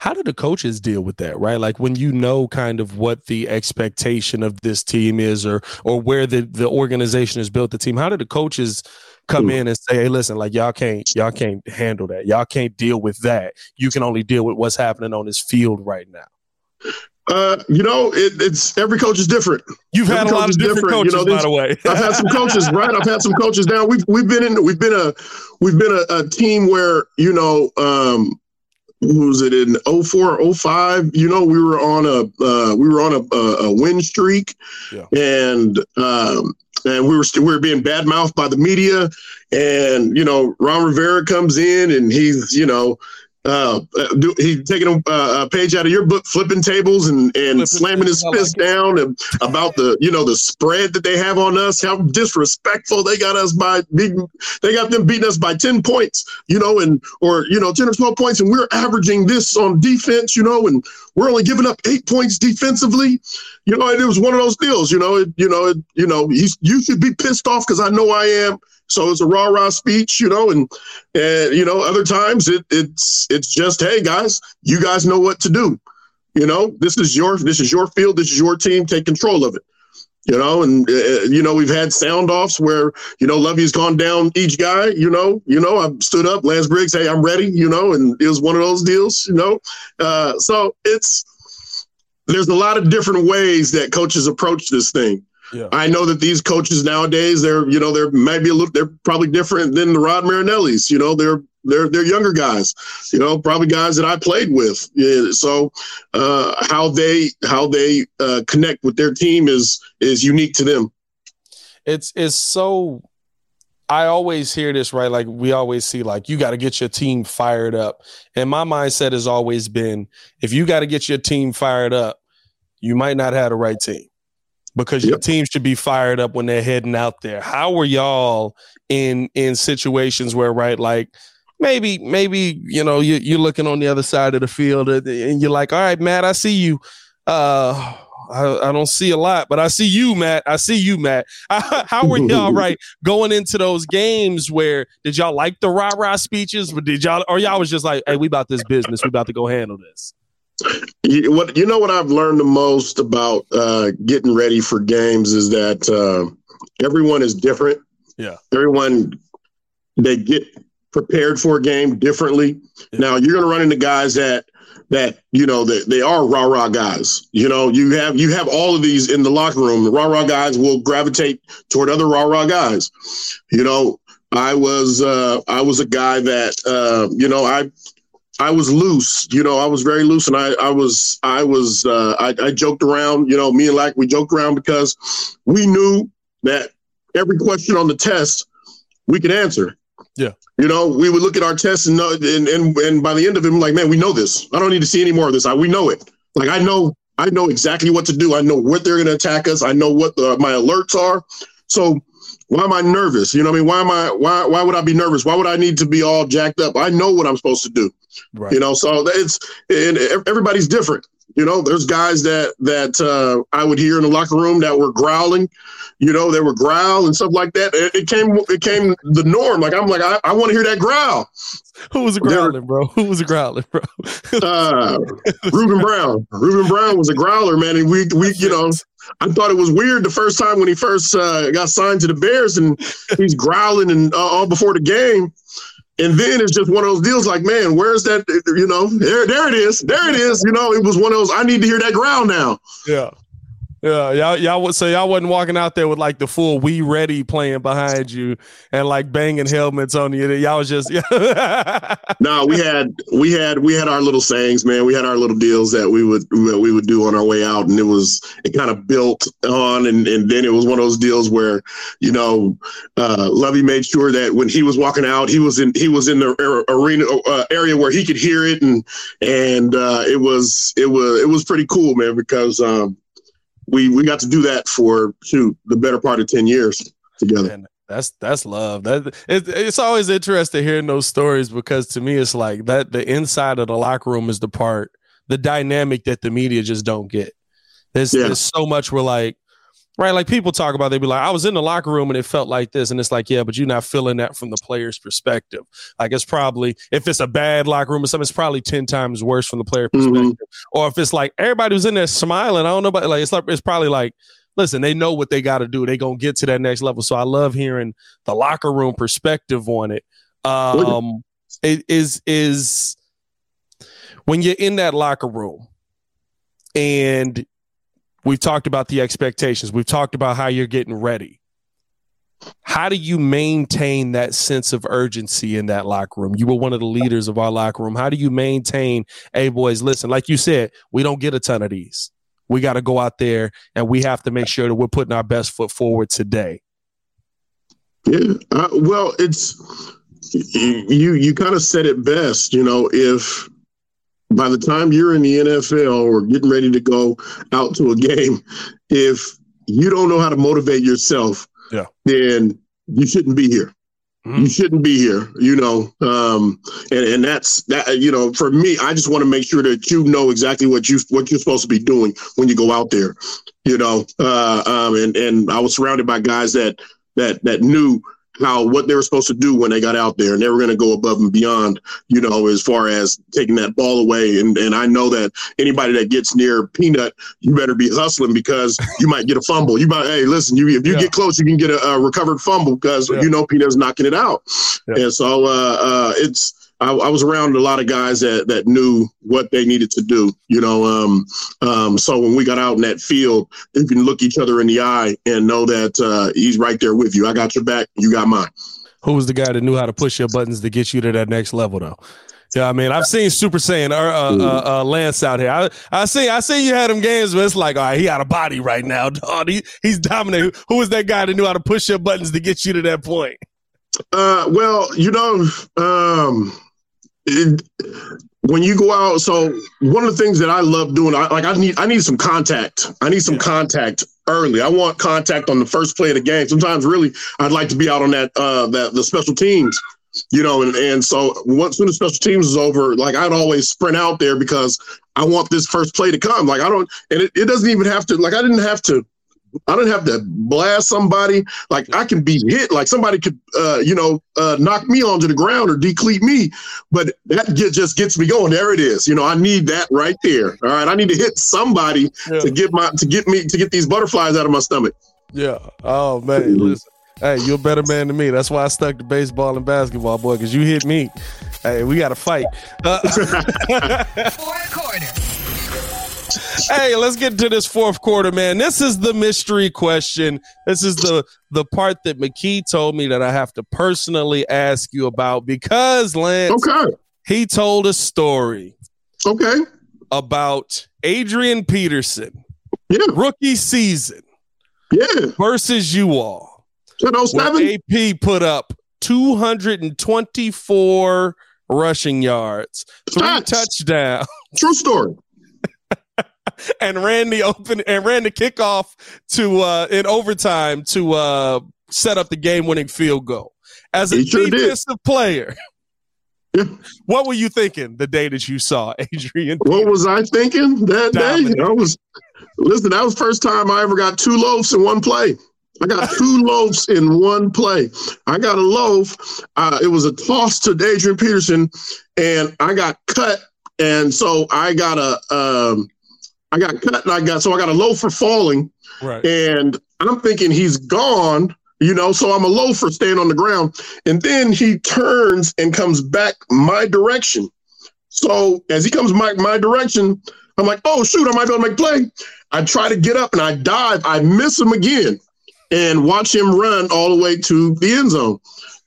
How do the coaches deal with that, right? Like when you know kind of what the expectation of this team is or or where the, the organization has built the team, how do the coaches come in and say, hey, listen, like y'all can't y'all can't handle that. Y'all can't deal with that. You can only deal with what's happening on this field right now. Uh, you know, it, it's every coach is different. You've every had a lot of different, different. coaches, you know, by the way. I've had some coaches, right? I've had some coaches down. We've we've been in we've been a we've been a, a team where you know um, was it in 04 05 you know we were on a uh, we were on a, a, a win streak. Yeah. and um, and we were st- we were being badmouthed by the media. And you know Ron Rivera comes in and he's you know uh, do, he taking a, uh, a, page out of your book, flipping tables and, and slamming his fist like down and about the you know the spread that they have on us, how disrespectful they got us by beating, they got them beating us by ten points, you know, and or you know ten or twelve points, and we're averaging this on defense, you know, and we're only giving up eight points defensively, you know, it was one of those deals, you know, it, you know, it, you know, you, you should be pissed off because I know I am so it's a rah rah speech, you know, and and you know other times it it's it's just hey guys, you guys know what to do. You know, this is your this is your field, this is your team. Take control of it. You know, and uh, uh you know we've had sound offs where you know Lovie's gone down each guy. You know, you know I've stood up, Lance Briggs, hey, I'm ready. You know, and it was one of those deals. You know, uh, so it's there's a lot of different ways that coaches approach this thing. Yeah. I know that these coaches nowadays, they're you know they're maybe a little they're probably different than the Rod Marinellis. You know they're they're they're younger guys. You know probably guys that I played with. Yeah, so uh, how they how they uh, connect with their team is is unique to them. It's it's so. I always hear this right. Like we always see, like you got to get your team fired up. And my mindset has always been, if you got to get your team fired up, you might not have the right team because yep. your team should be fired up when they're heading out there. How were y'all in in situations where right like maybe maybe you know you, you're looking on the other side of the field and you're like, all right, Matt, I see you. Uh, I, I, don't see a lot, but I see you, Matt. I see you, Matt. How were y'all right going into those games? Where did y'all like the rah rah speeches, but did y'all or y'all was just like, hey, we about this business, we about to go handle this. You, what you know what I've learned the most about uh, getting ready for games is that uh, everyone is different. Yeah, everyone they get prepared for a game differently. Yeah. Now you're going to run into guys that that you know that they are rah rah guys. You know, you have you have all of these in the locker room. The rah rah guys will gravitate toward other rah rah guys. You know, I was uh, I was a guy that uh, you know I I was loose. You know, I was very loose, and I I was I was uh, I, I joked around. You know, me and Lack we joked around because we knew that every question on the test we could answer. Yeah. You know, we would look at our tests and, know, and and and by the end of it, I'm like, man, we know this. I don't need to see any more of this. I, we know it. Like I know, I know exactly what to do. I know what they're going to attack us. I know what the, my alerts are. So why am I nervous? You know, what I mean, why am I? Why why would I be nervous? Why would I need to be all jacked up? I know what I'm supposed to do. Right. You know, so it's and everybody's different. You know, there's guys that that uh, I would hear in the locker room that were growling. You know, they were growl and stuff like that. It, it came it came the norm. Like I'm like I, I want to hear that growl. Who was a growling, bro? Who was a growling, bro? uh, Ruben Brown. Ruben Brown was a growler, man. And we we you know I thought it was weird the first time when he first uh, got signed to the Bears and he's growling and uh, all before the game. And then it's just one of those deals like, man, where's that? You know, there, there it is. There it is. You know, it was one of those, I need to hear that growl now. Yeah. Yeah, y'all, y'all would say y'all wasn't walking out there with like the full "We Ready" playing behind you and like banging helmets on you. Y'all was just no, we had we had we had our little sayings, man. We had our little deals that we would that we would do on our way out, and it was it kind of built on, and and then it was one of those deals where you know uh, Lovie made sure that when he was walking out, he was in he was in the arena uh, area where he could hear it, and and uh, it was it was it was pretty cool, man, because. Um, we we got to do that for shoot the better part of 10 years together. Man, that's that's love. That it, it's always interesting hearing those stories because to me it's like that the inside of the locker room is the part the dynamic that the media just don't get. There's, yeah. there's so much we're like right? Like people talk about, they'd be like, I was in the locker room and it felt like this. And it's like, yeah, but you're not feeling that from the player's perspective. Like it's probably, if it's a bad locker room or something, it's probably 10 times worse from the player mm-hmm. perspective. Mm-hmm. Or if it's like everybody was in there smiling, I don't know, but like it's, like, it's probably like, listen, they know what they got to do. They going to get to that next level. So I love hearing the locker room perspective on it. Um, it is, is when you're in that locker room and We've talked about the expectations. We've talked about how you're getting ready. How do you maintain that sense of urgency in that locker room? You were one of the leaders of our locker room. How do you maintain, hey, boys, listen, like you said, we don't get a ton of these. We got to go out there and we have to make sure that we're putting our best foot forward today. Yeah. Uh, well, it's you, you kind of said it best. You know, if by the time you're in the NFL or getting ready to go out to a game, if you don't know how to motivate yourself, yeah. then you shouldn't be here. Mm-hmm. You shouldn't be here, you know. Um, and, and that's that, you know, for me, I just want to make sure that you know exactly what you what you're supposed to be doing when you go out there, you know. Uh, um, and and I was surrounded by guys that that that knew how what they were supposed to do when they got out there, and they were going to go above and beyond, you know, as far as taking that ball away. And and I know that anybody that gets near Peanut, you better be hustling because you might get a fumble. You might, hey, listen, you if you yeah. get close, you can get a, a recovered fumble because yeah. you know Peanut's knocking it out. Yeah. And so uh, uh, it's I, I, was around a lot of guys that that knew what they needed to do. You know, um, um, so when we got out in that field, you can look each other in the eye and know that uh, he's right there with you. I got your back. You got mine. Who was the guy that knew how to push your buttons to get you to that next level, though? Yeah, I mean, I've seen Super Saiyan uh, uh, uh, uh, Lance out here. I, I see, I see you had him games, but it's like, all right, he out of body right now, dog. He, he's dominating. Who was that guy that knew how to push your buttons to get you to that point? Uh, well, you know, um, it, when you go out, so one of the things that I love doing, I like I need I need some contact. I need some yeah. contact early. I want contact on the first play of the game. Sometimes, really, I'd like to be out on that uh, that the special teams you know, and, and so once when the special teams is over, like I'd always sprint out there because I want this first play to come. Like I don't, and it, it doesn't even have to, like I didn't have to, I don't have to blast somebody. Like I can be hit, like somebody could, uh, you know, uh, knock me onto the ground or decleat me, but that get, just gets me going. There it is. You know, I need that right there. All right, I need to hit somebody yeah. to get my to get me to get these butterflies out of my stomach. Yeah. Oh man, mm-hmm. listen. Hey, you're a better man than me. That's why I stuck to baseball and basketball, boy, because you hit me. Hey, we got to fight. Uh, fourth quarter. Hey, let's get to this fourth quarter, man. This is the mystery question. This is the the part that McKie told me that I have to personally ask you about because Lance, okay, he told a story, okay, about Adrian Peterson, yeah, rookie season, yeah, versus you all. 1007? AP put up 224 rushing yards, three touchdowns. True story. And ran the open and ran the kickoff to uh in overtime to uh set up the game winning field goal. As a he defensive sure player. Yeah. What were you thinking the day that you saw Adrian? What was I thinking that Dominant. day? I was listen, that was first time I ever got two loaves in one play. I got two loaves in one play. I got a loaf. Uh, it was a toss to Adrian Peterson, and I got cut. And so I got a, um, I got cut, and I got so I got a loaf for falling. Right. And I'm thinking he's gone, you know. So I'm a loafer staying on the ground, and then he turns and comes back my direction. So as he comes back my direction, I'm like, oh shoot, I might be able to make play. I try to get up and I dive. I miss him again and watch him run all the way to the end zone.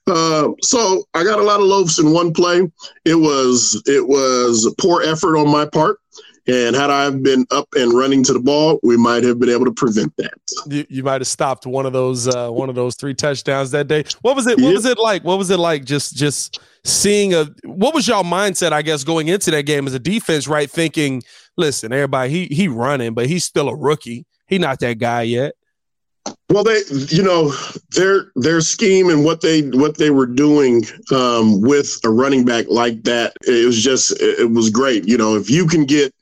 Uh, so I got a lot of loafs in one play. It was it was poor effort on my part. And had I been up and running to the ball, we might have been able to prevent that. You, you might have stopped one of those uh, one of those three touchdowns that day. What was it? What was it like? What was it like? Just just seeing a. What was y'all mindset? I guess going into that game as a defense, right? Thinking, listen, everybody, he he running, but he's still a rookie. He not that guy yet. Well, they, you know, their their scheme and what they what they were doing um, with a running back like that, it was just it was great. You know, if you can get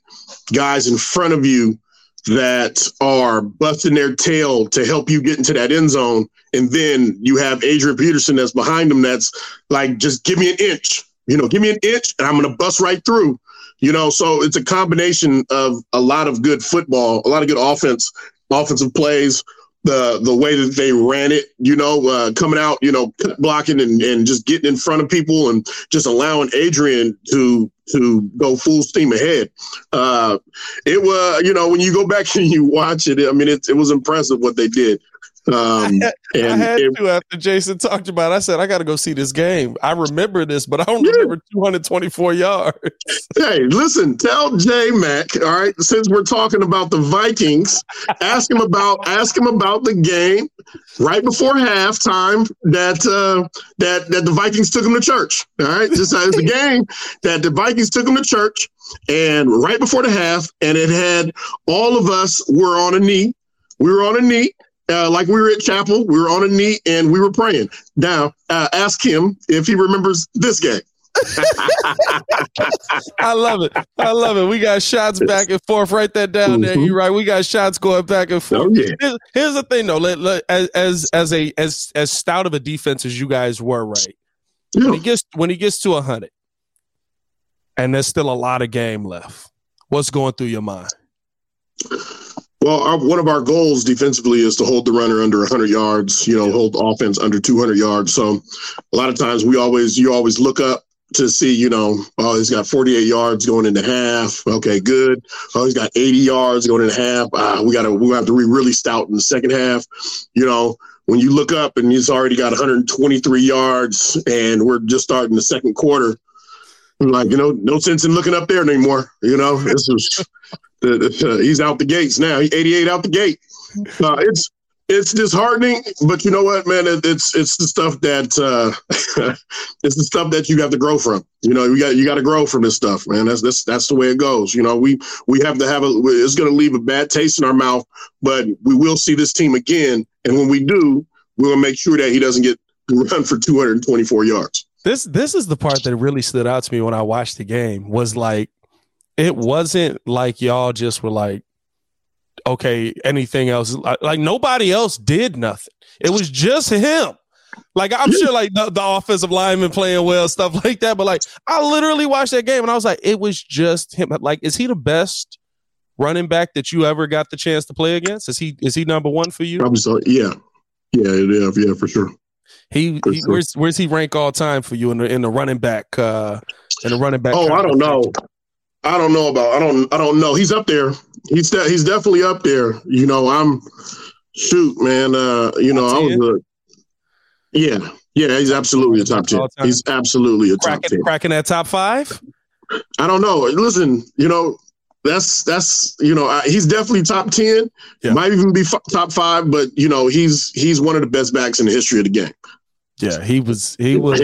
guys in front of you that are busting their tail to help you get into that end zone, and then you have Adrian Peterson that's behind them, that's like, just give me an inch. You know, give me an inch, and I'm going to bust right through. You know, so it's a combination of a lot of good football, a lot of good offense, offensive plays the the way that they ran it, you know, uh, coming out, you know, blocking and, and just getting in front of people and just allowing Adrian to to go full steam ahead. Uh, it was, you know, when you go back and you watch it, I mean, it, it was impressive what they did. Um, I had it, to after Jason talked about. It, I said I got to go see this game. I remember this, but I don't yeah. remember 224 yards. hey, listen, tell J Mac. All right, since we're talking about the Vikings, ask him about ask him about the game right before halftime that uh, that that the Vikings took him to church. All right, just as the game that the Vikings took him to church, and right before the half, and it had all of us were on a knee. We were on a knee uh, like we were at chapel, we were on a knee and we were praying. Now, uh, ask him if he remembers this game. I love it. I love it. We got shots back and forth. Write that down mm-hmm. there. You're right. We got shots going back and forth. Oh, yeah. here's, here's, the thing, though. Let, let, as as as a as as stout of a defense as you guys were, right? Yeah. When he gets when he gets to hundred, and there's still a lot of game left. What's going through your mind? Well, our, one of our goals defensively is to hold the runner under 100 yards. You know, yeah. hold offense under 200 yards. So, a lot of times we always you always look up to see, you know, oh, he's got 48 yards going into half. Okay, good. Oh, he's got 80 yards going into half. Ah, we got to we have to be really stout in the second half. You know, when you look up and he's already got 123 yards, and we're just starting the second quarter. Like, you know, no sense in looking up there anymore. You know, this is he's out the gates now. He 88 out the gate. Uh, it's it's disheartening, but you know what, man? It, it's it's the stuff that uh, it's the stuff that you have to grow from. You know, you got you got to grow from this stuff, man. That's that's that's the way it goes. You know, we we have to have a. It's going to leave a bad taste in our mouth, but we will see this team again, and when we do, we will make sure that he doesn't get run for 224 yards. This this is the part that really stood out to me when I watched the game. Was like, it wasn't like y'all just were like okay, anything else. Like, like, nobody else did nothing. It was just him. Like I'm sure like the, the offensive lineman playing well, stuff like that. But like I literally watched that game and I was like, it was just him. Like, is he the best running back that you ever got the chance to play against? Is he is he number one for you? Probably so. Yeah. Yeah, yeah, yeah, for sure. He, he sure. where's where's he rank all time for you in the in the running back uh in the running back? Oh, I don't know. I don't know about. I don't. I don't know. He's up there. He's de- he's definitely up there. You know, I'm shoot, man. Uh, you know, I was a yeah, yeah. He's absolutely a top ten. He's absolutely a cracking, top ten. Cracking that top five. I don't know. Listen, you know, that's that's you know I, he's definitely top ten. Yeah. Might even be f- top five, but you know he's he's one of the best backs in the history of the game. Yeah, he was. He was.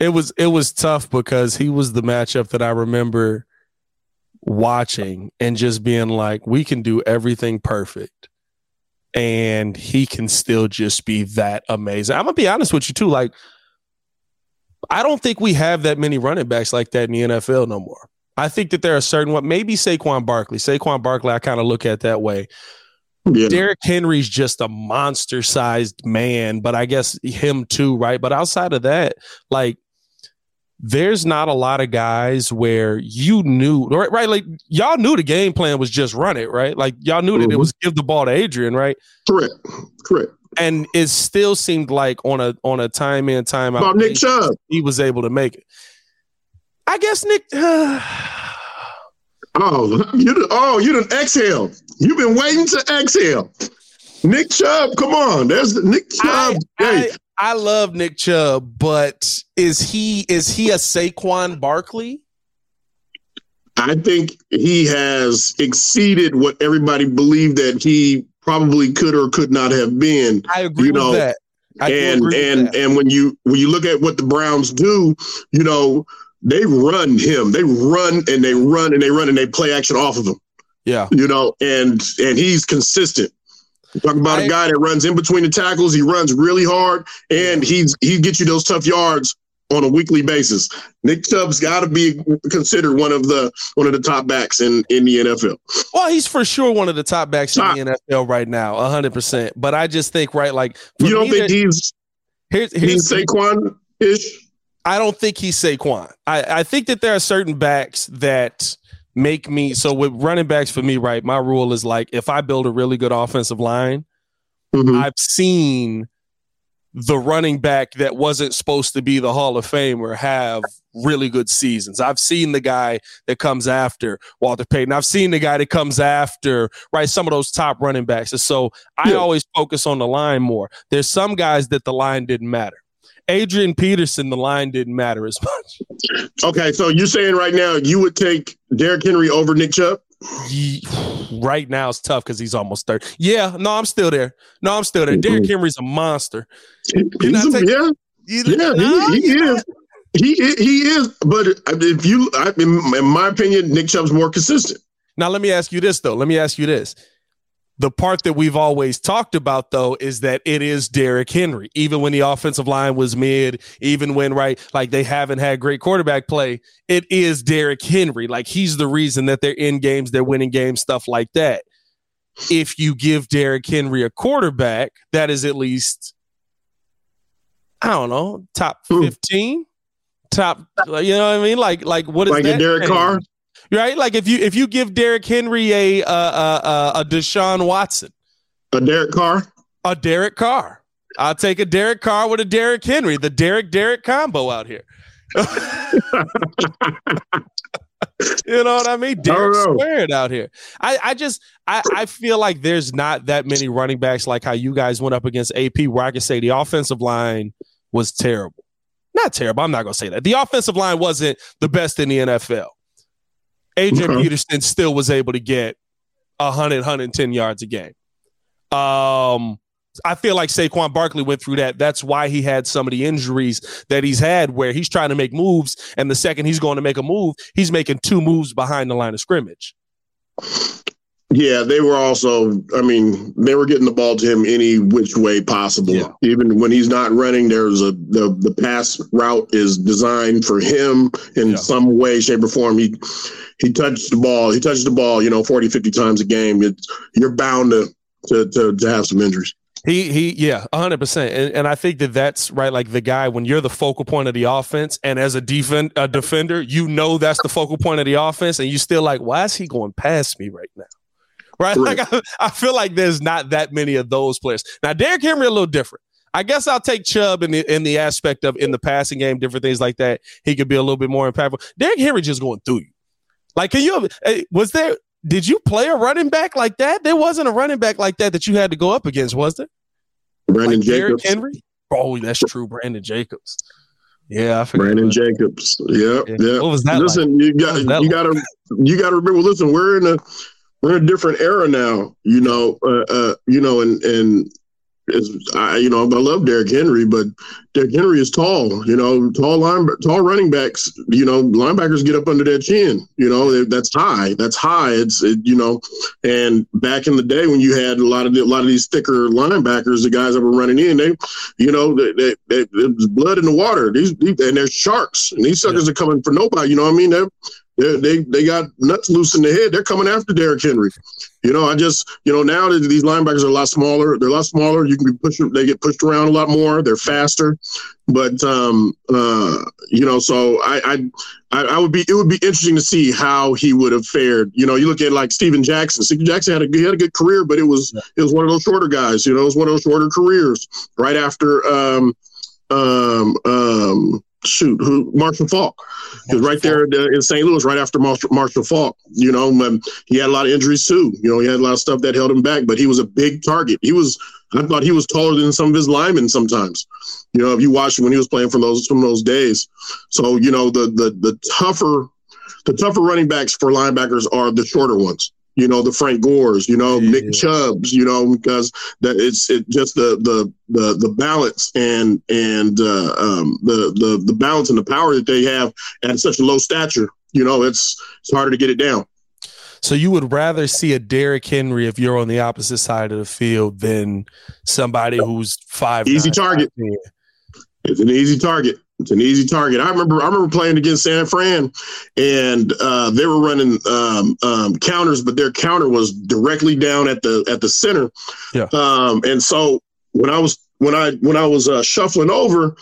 It was it was tough because he was the matchup that I remember watching and just being like, we can do everything perfect. And he can still just be that amazing. I'm gonna be honest with you too. Like, I don't think we have that many running backs like that in the NFL no more. I think that there are certain what maybe Saquon Barkley. Saquon Barkley, I kind of look at that way. Yeah. Derrick Henry's just a monster sized man, but I guess him too, right? But outside of that, like there's not a lot of guys where you knew right, right like y'all knew the game plan was just run it right? Like y'all knew mm-hmm. that it was give the ball to adrian right? Correct correct. And it still seemed like on a on a time in time out nick chubb. he was able to make it. I guess nick uh, oh you oh you didn't exhale you've been waiting to exhale. Nick chubb come on. There's nick chubb I, hey. I, I love Nick Chubb, but is he is he a Saquon Barkley? I think he has exceeded what everybody believed that he probably could or could not have been. I agree you know, with that. I and and and when you when you look at what the Browns do, you know, they run him. They run and they run and they run and they play action off of him. Yeah. You know, and and he's consistent. Talk about I, a guy that runs in between the tackles. He runs really hard, and he's he gets you those tough yards on a weekly basis. Nick Chubb's got to be considered one of the one of the top backs in in the NFL. Well, he's for sure one of the top backs top. in the NFL right now, hundred percent. But I just think right, like you don't think he's here's, here's he's Saquon ish. I don't think he's Saquon. I, I think that there are certain backs that make me so with running backs for me, right? My rule is like if I build a really good offensive line, mm-hmm. I've seen the running back that wasn't supposed to be the Hall of Famer have really good seasons. I've seen the guy that comes after Walter Payton. I've seen the guy that comes after, right, some of those top running backs. And so I yeah. always focus on the line more. There's some guys that the line didn't matter. Adrian Peterson, the line didn't matter as much. Okay, so you're saying right now you would take Derrick Henry over Nick Chubb? right now it's tough because he's almost 30. Yeah, no, I'm still there. No, I'm still there. Derrick Henry's a monster. He's a, yeah, yeah, no, he, he is. He he is, but if you, I, in my opinion, Nick Chubb's more consistent. Now let me ask you this though. Let me ask you this: the part that we've always talked about, though, is that it is Derrick Henry. Even when the offensive line was mid, even when, right, like they haven't had great quarterback play, it is Derrick Henry. Like he's the reason that they're in games, they're winning games, stuff like that. If you give Derrick Henry a quarterback, that is at least, I don't know, top hmm. 15, top, you know what I mean? Like, like what is like that? a Derek Carr? Right? Like if you if you give Derrick Henry a uh, uh, a Deshaun Watson, a Derek Carr, a Derek Carr, I'll take a Derek Carr with a Derrick Henry, the Derek Derek combo out here. you know what I mean? Derek squared out here. I, I just I, I feel like there's not that many running backs like how you guys went up against AP where I can say the offensive line was terrible. Not terrible. I'm not gonna say that. The offensive line wasn't the best in the NFL. Adrian okay. Peterson still was able to get 100, 110 yards a game. Um, I feel like Saquon Barkley went through that. That's why he had some of the injuries that he's had, where he's trying to make moves, and the second he's going to make a move, he's making two moves behind the line of scrimmage. Yeah, they were also. I mean, they were getting the ball to him any which way possible. Yeah. Even when he's not running, there's a the the pass route is designed for him in yeah. some way, shape, or form. He he touched the ball. He touched the ball. You know, 40, 50 times a game. It's, you're bound to, to to to have some injuries. He he yeah, hundred percent, and and I think that that's right. Like the guy when you're the focal point of the offense, and as a defend a defender, you know that's the focal point of the offense, and you still like, why is he going past me right now? Right? Like I, I, feel like there's not that many of those players. Now, Derrick Henry a little different. I guess I'll take Chubb in the in the aspect of in the passing game, different things like that. He could be a little bit more impactful. Derrick Henry just going through you. Like, can you? Was there? Did you play a running back like that? There wasn't a running back like that that you had to go up against, was there? Brandon like Jacobs. Henry. Oh, that's true. Brandon Jacobs. Yeah, I forgot. Brandon Jacobs. Yeah, yeah. What was that? Listen, like? you got you like? got to you got to remember. Listen, we're in a we're in a different era now, you know, uh, uh, you know, and and I, you know, I love Derrick Henry, but Derrick Henry is tall. You know, tall line, tall running backs. You know, linebackers get up under their chin. You know, that's high. That's high. It's it, you know, and back in the day when you had a lot of a lot of these thicker linebackers, the guys that were running in, they, you know, they, they, they it was blood in the water. These, these and they're sharks, and these suckers yeah. are coming for nobody. You know what I mean? They're they they they got nuts loose in the head. They're coming after Derrick Henry. You know, I just you know now that these linebackers are a lot smaller. They're a lot smaller. You can be pushed. They get pushed around a lot more. They're faster. But um, uh, you know, so I, I I would be it would be interesting to see how he would have fared. You know, you look at like Steven Jackson. Steven Jackson had a he had a good career, but it was it was one of those shorter guys. You know, it was one of those shorter careers. Right after um um um shoot, who Marshall Faulk. He was right there in St. Louis, right after Marshall, Marshall Faulk. You know, um, he had a lot of injuries too. You know, he had a lot of stuff that held him back, but he was a big target. He was, I thought he was taller than some of his linemen sometimes. You know, if you watch him when he was playing from those from those days. So you know, the the the tougher, the tougher running backs for linebackers are the shorter ones you know the Frank Gores, you know yeah. Nick Chubbs, you know because that it's it just the the the the balance and and uh, um, the the the balance and the power that they have at such a low stature. You know, it's it's harder to get it down. So you would rather see a Derrick Henry if you're on the opposite side of the field than somebody who's five easy nine, target. Five, it's an easy target. It's an easy target. I remember I remember playing against San Fran, and uh, they were running um, um, counters, but their counter was directly down at the at the center. Yeah. Um, and so when I was when I when I was uh, shuffling over,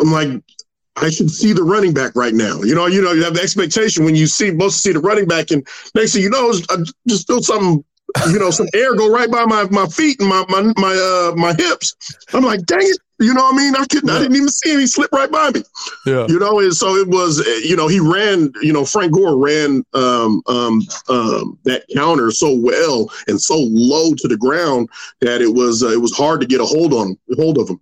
I'm like, I should see the running back right now. You know, you know, you have the expectation when you see most see the running back, and next thing you know, I just feel something you know, some air go right by my, my feet and my my my uh my hips. I'm like, dang it. You know what I mean? I couldn't. Yeah. I didn't even see him. He slipped right by me. Yeah. You know, and so it was. You know, he ran. You know, Frank Gore ran um, um, um, that counter so well and so low to the ground that it was uh, it was hard to get a hold on hold of him.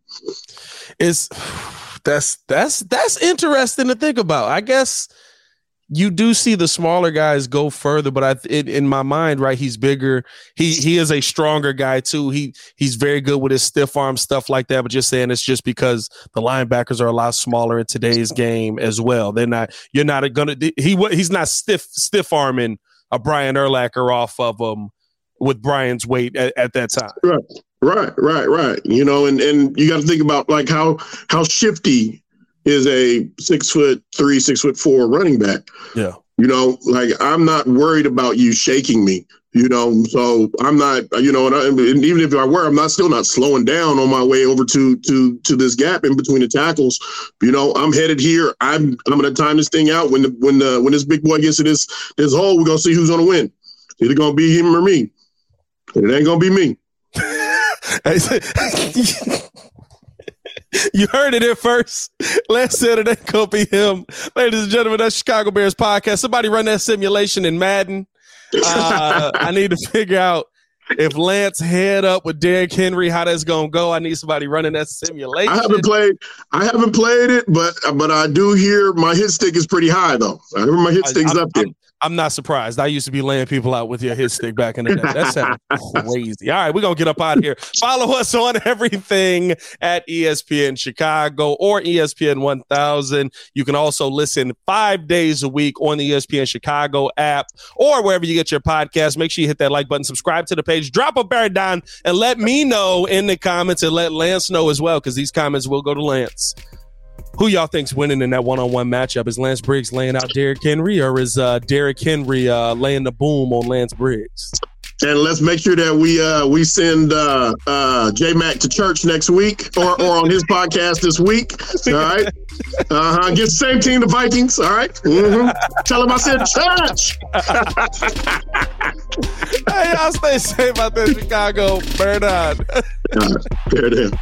It's that's that's that's interesting to think about. I guess you do see the smaller guys go further, but I it, in my mind, right, he's bigger. He he is a stronger guy too. He he's very good with his stiff arm stuff like that. But just saying, it's just because the linebackers are a lot smaller in today's game as well. They're not. You're not gonna. He he's not stiff stiff arming a Brian Urlacher off of him with Brian's weight at, at that time. Right. Right, right, right. You know, and and you got to think about like how how shifty is a six foot three, six foot four running back. Yeah. You know, like I'm not worried about you shaking me. You know, so I'm not. You know, and, I, and even if I were, I'm not still not slowing down on my way over to to to this gap in between the tackles. You know, I'm headed here. I'm I'm gonna time this thing out. When the when the when this big boy gets to this this hole, we're gonna see who's gonna win. It's either gonna be him or me. It ain't gonna be me. you heard it here first. Lance said it ain't gonna be him. Ladies and gentlemen, that's Chicago Bears podcast. Somebody run that simulation in Madden. Uh, I need to figure out if Lance head up with Derrick Henry, how that's gonna go. I need somebody running that simulation. I haven't played. I haven't played it, but but I do hear my hit stick is pretty high though. I hear my hit stick's I, up there. I'm, I'm not surprised. I used to be laying people out with your hit stick back in the day. That sounds crazy. All right, we're gonna get up out of here. Follow us on everything at ESPN Chicago or ESPN 1000. You can also listen five days a week on the ESPN Chicago app or wherever you get your podcast. Make sure you hit that like button, subscribe to the page, drop a bear down, and let me know in the comments and let Lance know as well, because these comments will go to Lance. Who y'all think's winning in that one-on-one matchup? Is Lance Briggs laying out Derrick Henry, or is uh, Derrick Henry uh, laying the boom on Lance Briggs? And let's make sure that we uh, we send uh, uh, J Mac to church next week or, or on his podcast this week. All right. Uh huh. Get the same team, the Vikings. All right. mm-hmm. Tell him I said church. hey, y'all stay safe out there, Chicago. Burn on. All right. There it is.